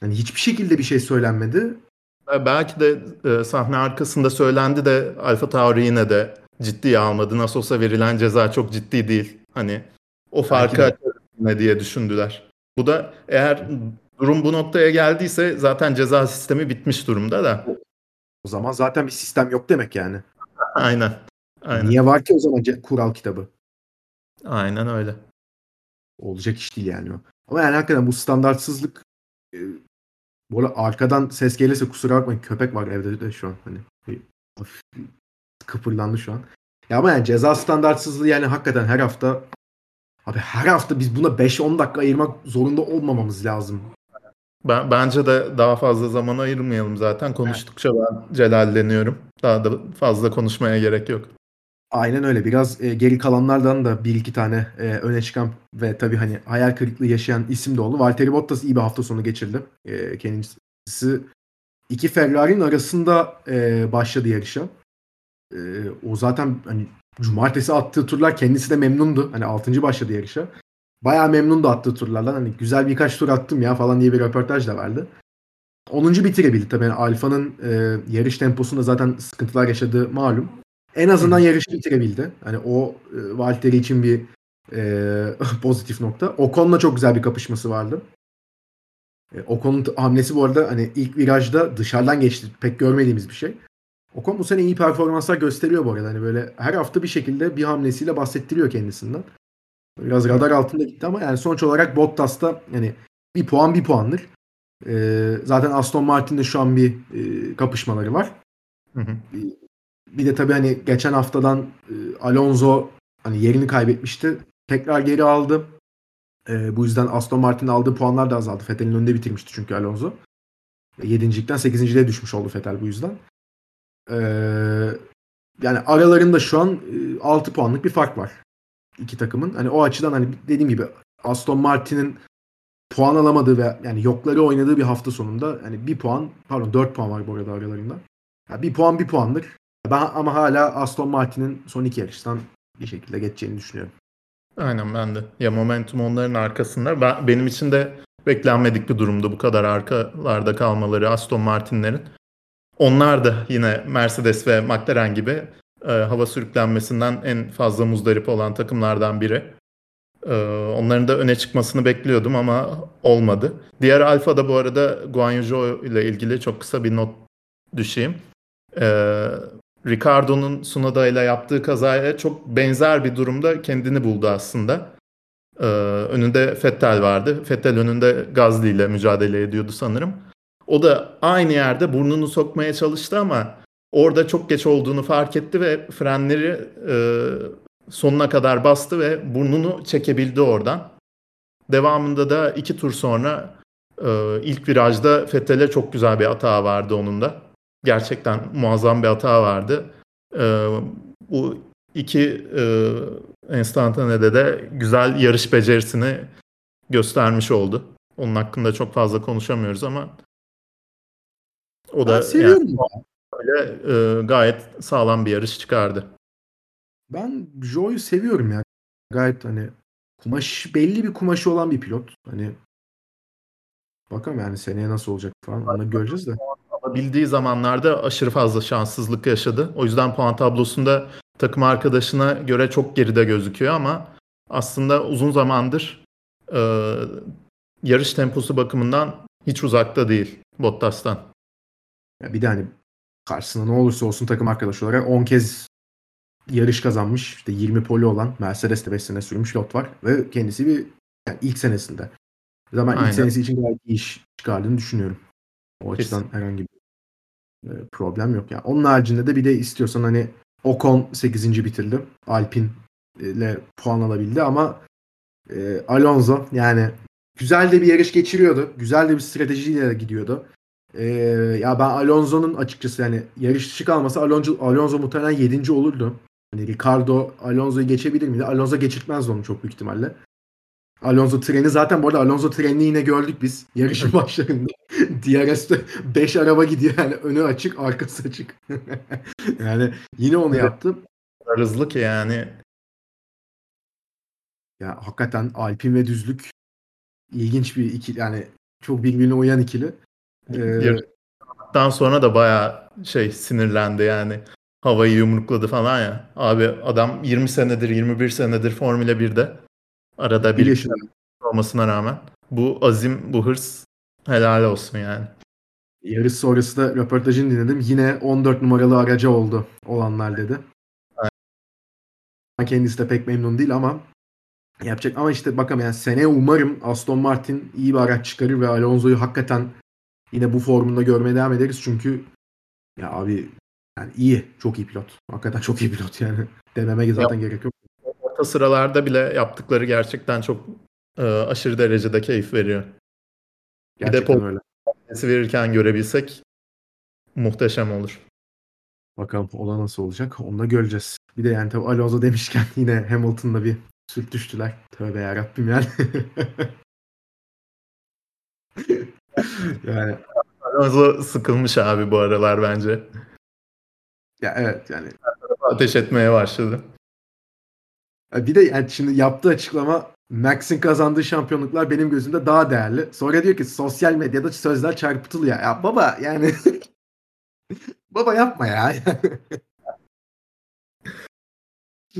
Hani hiçbir şekilde bir şey söylenmedi. Belki de e, sahne arkasında söylendi de Alfa Tauri yine de ciddiye almadı. Nasıl olsa verilen ceza çok ciddi değil. Hani o farkı açarız yine diye düşündüler. Bu da eğer durum bu noktaya geldiyse zaten ceza sistemi bitmiş durumda da. O zaman zaten bir sistem yok demek yani. Aynen. Aynen. Niye var ki o zaman kural kitabı? Aynen öyle. Olacak iş değil yani o. Ama yani hakikaten bu standartsızlık e, arada arkadan ses gelirse kusura bakmayın köpek var evde de şu an hani kıpırlandı şu an. Ya ama yani ceza standartsızlığı yani hakikaten her hafta abi her hafta biz buna 5-10 dakika ayırmak zorunda olmamamız lazım. Ben, bence de daha fazla zaman ayırmayalım zaten. Konuştukça ben celalleniyorum. Daha da fazla konuşmaya gerek yok. Aynen öyle. Biraz e, geri kalanlardan da bir iki tane e, öne çıkan ve tabii hani hayal kırıklığı yaşayan isim de oldu. Valtteri Bottas iyi bir hafta sonu geçirdi. E, kendisi iki Ferrari'nin arasında e, başladı yarışa. E, o zaten hani cumartesi attığı turlar kendisi de memnundu. Hani 6. başladı yarışa. Bayağı memnundu attığı turlardan. Hani güzel birkaç tur attım ya falan diye bir röportaj da verdi. 10. bitirebildi tabii. Yani Alfa'nın e, yarış temposunda zaten sıkıntılar yaşadığı malum. En azından yarışı bitirebildi. Hani o e, Valtteri için bir e, [laughs] pozitif nokta. Ocon'la çok güzel bir kapışması vardı. E, Ocon'un hamlesi bu arada hani ilk virajda dışarıdan geçti. Pek görmediğimiz bir şey. Ocon bu sene iyi performanslar gösteriyor bu arada. Hani böyle her hafta bir şekilde bir hamlesiyle bahsettiriyor kendisinden. Biraz radar altında gitti ama yani sonuç olarak Bottas'ta yani bir puan bir puandır. E, zaten Aston Martin'de şu an bir e, kapışmaları var. Hı hı. Bir de tabii hani geçen haftadan e, Alonso hani yerini kaybetmişti. Tekrar geri aldı. E, bu yüzden Aston Martin'in aldığı puanlar da azaldı. Vettel'in önünde bitirmişti çünkü Alonso. E, Yedincilikten sekizinciliğe düşmüş oldu Vettel bu yüzden. E, yani aralarında şu an e, 6 puanlık bir fark var. iki takımın. Hani o açıdan hani dediğim gibi Aston Martin'in puan alamadığı ve yani yokları oynadığı bir hafta sonunda yani bir puan pardon 4 puan var bu arada aralarında. Yani bir puan bir puandır. Ben ama hala Aston Martin'in son iki yarıştan bir şekilde geçeceğini düşünüyorum. Aynen ben de. Ya momentum onların arkasında. Ben, benim için de beklenmedik bir durumdu bu kadar arkalarda kalmaları Aston Martin'lerin. Onlar da yine Mercedes ve McLaren gibi e, hava sürüklenmesinden en fazla muzdarip olan takımlardan biri. E, onların da öne çıkmasını bekliyordum ama olmadı. Diğer Alfa'da bu arada Guan Yu Zhou ile ilgili çok kısa bir not düşeyim. E, Ricardo'nun Sunoda ile yaptığı kazaya çok benzer bir durumda kendini buldu aslında. Ee, önünde Fettel vardı. Fettel önünde Gazli ile mücadele ediyordu sanırım. O da aynı yerde burnunu sokmaya çalıştı ama orada çok geç olduğunu fark etti ve frenleri e, sonuna kadar bastı ve burnunu çekebildi oradan. Devamında da iki tur sonra e, ilk virajda Fettel'e çok güzel bir hata vardı onun da gerçekten muazzam bir hata vardı. Ee, bu iki e, enstantanede de güzel yarış becerisini göstermiş oldu. Onun hakkında çok fazla konuşamıyoruz ama o da yani, öyle e, gayet sağlam bir yarış çıkardı. Ben Joe'yu seviyorum ya. Gayet hani kumaş belli bir kumaşı olan bir pilot. Hani bakalım yani seneye nasıl olacak falan onu göreceğiz de alabildiği zamanlarda aşırı fazla şanssızlık yaşadı. O yüzden puan tablosunda takım arkadaşına göre çok geride gözüküyor ama aslında uzun zamandır e, yarış temposu bakımından hiç uzakta değil Bottas'tan. Ya bir de hani karşısında ne olursa olsun takım arkadaşı olarak 10 kez yarış kazanmış. işte 20 poli olan Mercedes'te 5 sene sürmüş pilot var ve kendisi bir yani ilk senesinde. Zaman ilk senesi için gayet iyi iş çıkardığını düşünüyorum. O Kesin. açıdan herhangi bir e, problem yok. Yani onun haricinde de bir de istiyorsan hani Ocon 8. bitirdi. Alpin ile puan alabildi ama e, Alonso yani güzel de bir yarış geçiriyordu. Güzel de bir stratejiyle gidiyordu. E, ya ben Alonso'nun açıkçası yani yarış dışı kalmasa Alonso, Alonso muhtemelen 7. olurdu. Hani Ricardo Alonso'yu geçebilir miydi? Alonso geçirtmezdi onu çok büyük ihtimalle. Alonso treni zaten bu arada Alonso trenini yine gördük biz yarışın [laughs] başlarında. [laughs] DRS'te 5 araba gidiyor yani önü açık arkası açık. [laughs] yani yine onu yaptım. Hızlı ki yani. Ya hakikaten Alpin ve Düzlük ilginç bir ikili yani çok birbirine uyan ikili. Ee, sonra da baya şey sinirlendi yani. Havayı yumrukladı falan ya. Abi adam 20 senedir 21 senedir Formula 1'de. Arada bir, bir olmasına rağmen. Bu azim, bu hırs helal olsun yani. Yarış sonrası da röportajını dinledim. Yine 14 numaralı aracı oldu olanlar dedi. Evet. Kendisi de pek memnun değil ama yapacak. Ama işte bakalım yani sene umarım Aston Martin iyi bir araç çıkarır ve Alonso'yu hakikaten yine bu formunda görmeye devam ederiz. Çünkü ya abi yani iyi. Çok iyi pilot. Hakikaten çok iyi pilot yani. [laughs] Dememe zaten ya, gerek yok orta sıralarda bile yaptıkları gerçekten çok e, aşırı derecede keyif veriyor. Gerçekten bir de öyle. verirken görebilsek muhteşem olur. Bakalım ola nasıl olacak onu da göreceğiz. Bir de yani tabii Alonso demişken [laughs] yine Hamilton'la bir süt düştüler. Tövbe yarabbim yani. [laughs] yani Alonso sıkılmış abi bu aralar bence. Ya evet yani. Ateş etmeye başladı. Bir de yani şimdi yaptığı açıklama Max'in kazandığı şampiyonluklar benim gözümde daha değerli. Sonra diyor ki sosyal medyada sözler çarpıtılıyor. Ya baba yani [laughs] baba yapma ya. [laughs]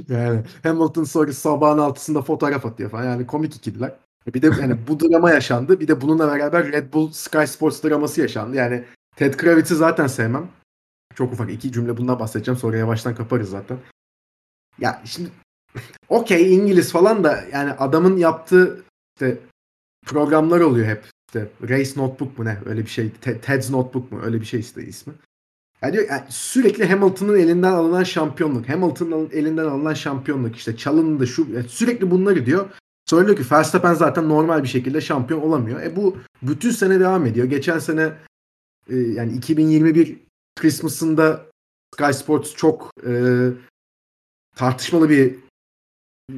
yani Hamilton sonra sabahın altısında fotoğraf atıyor falan. Yani komik ikililer. Bir de yani bu drama yaşandı. Bir de bununla beraber Red Bull Sky Sports draması yaşandı. Yani Ted Kravitz'i zaten sevmem. Çok ufak iki cümle bundan bahsedeceğim. Sonra yavaştan kaparız zaten. Ya şimdi [laughs] okey İngiliz falan da yani adamın yaptığı işte programlar oluyor hep. İşte Race Notebook mu ne öyle bir şey. Ted's Notebook mu öyle bir şey işte ismi. Yani, diyor, yani sürekli Hamilton'ın elinden alınan şampiyonluk. Hamilton'ın elinden alınan şampiyonluk işte çalındı şu yani sürekli bunları diyor. Sonra diyor ki Verstappen zaten normal bir şekilde şampiyon olamıyor. E bu bütün sene devam ediyor. Geçen sene e, yani 2021 Christmas'ında Sky Sports çok e, tartışmalı bir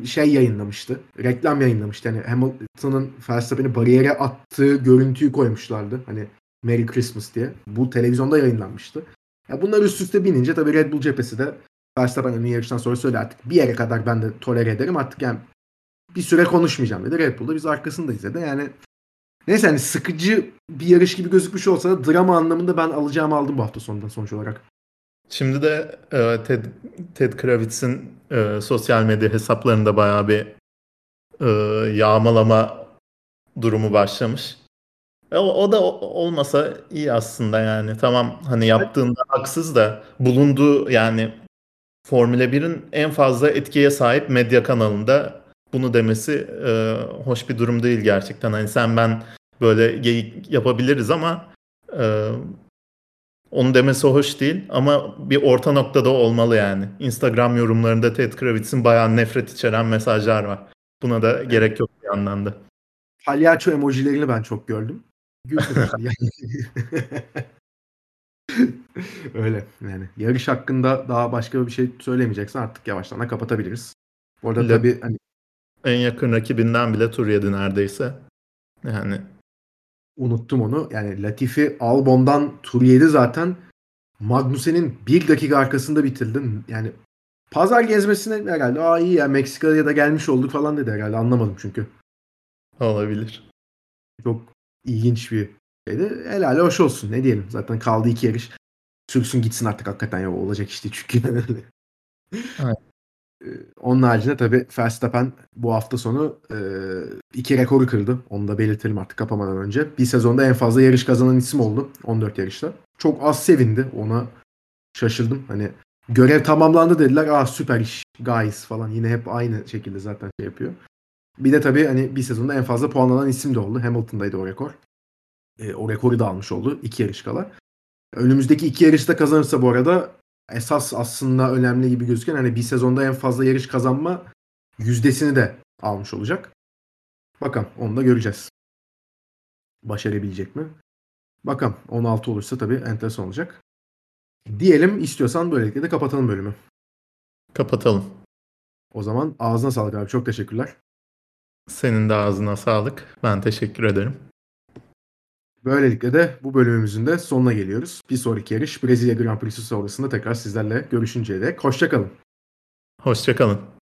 şey yayınlamıştı. Reklam yayınlamıştı. Yani Hamilton'ın Verstappen'i bariyere attığı görüntüyü koymuşlardı. Hani Merry Christmas diye. Bu televizyonda yayınlanmıştı. Ya bunlar üst üste binince tabii Red Bull cephesi de Verstappen'in yarıştan sonra söyle artık bir yere kadar ben de tolere ederim artık yani bir süre konuşmayacağım dedi. Red Bull'da biz arkasındayız dedi. Yani neyse hani sıkıcı bir yarış gibi gözükmüş olsa da drama anlamında ben alacağımı aldım bu hafta sonunda sonuç olarak. Şimdi de e, Ted, Ted Kravitz'in e, sosyal medya hesaplarında bayağı bir e, yağmalama durumu başlamış. E, o, o da olmasa iyi aslında yani. Tamam hani yaptığında haksız da bulunduğu yani Formula 1'in en fazla etkiye sahip medya kanalında bunu demesi e, hoş bir durum değil gerçekten. Hani sen ben böyle geyik yapabiliriz ama e, onu demesi hoş değil ama bir orta noktada olmalı yani. Instagram yorumlarında Ted Kravitz'in bayağı nefret içeren mesajlar var. Buna da gerek yok bir yandan da. Palyaço emojilerini ben çok gördüm. [laughs] [laughs] Öyle yani. Yarış hakkında daha başka bir şey söylemeyeceksen artık yavaştan da kapatabiliriz. Bu arada Le, tabii hani en yakın rakibinden bile tur yedi neredeyse. Yani unuttum onu. Yani Latifi Albon'dan tur yedi zaten. Magnussen'in bir dakika arkasında bitirdim. Yani pazar gezmesine herhalde aa iyi ya Meksika'ya da gelmiş olduk falan dedi herhalde anlamadım çünkü. Olabilir. Çok ilginç bir şeydi. Helal hoş olsun ne diyelim. Zaten kaldı iki yarış. Sürsün gitsin artık hakikaten ya olacak işte çünkü. [laughs] evet. Onun haricinde tabii Verstappen bu hafta sonu e, iki rekoru kırdı. Onu da belirtelim artık kapamadan önce. Bir sezonda en fazla yarış kazanan isim oldu 14 yarışta. Çok az sevindi. Ona şaşırdım. Hani görev tamamlandı dediler. Aa süper iş guys falan. Yine hep aynı şekilde zaten şey yapıyor. Bir de tabii hani bir sezonda en fazla puan alan isim de oldu. Hamilton'daydı o rekor. E, o rekoru da almış oldu. iki yarış kala. Önümüzdeki iki yarışta kazanırsa bu arada esas aslında önemli gibi gözüken hani bir sezonda en fazla yarış kazanma yüzdesini de almış olacak. Bakalım onu da göreceğiz. Başarabilecek mi? Bakalım 16 olursa tabii enteresan olacak. Diyelim istiyorsan böylelikle de kapatalım bölümü. Kapatalım. O zaman ağzına sağlık abi. Çok teşekkürler. Senin de ağzına sağlık. Ben teşekkür ederim. Böylelikle de bu bölümümüzün de sonuna geliyoruz. Bir sonraki yarış Brezilya Grand Prix'si sonrasında tekrar sizlerle görüşünceye dek hoşçakalın. Hoşçakalın.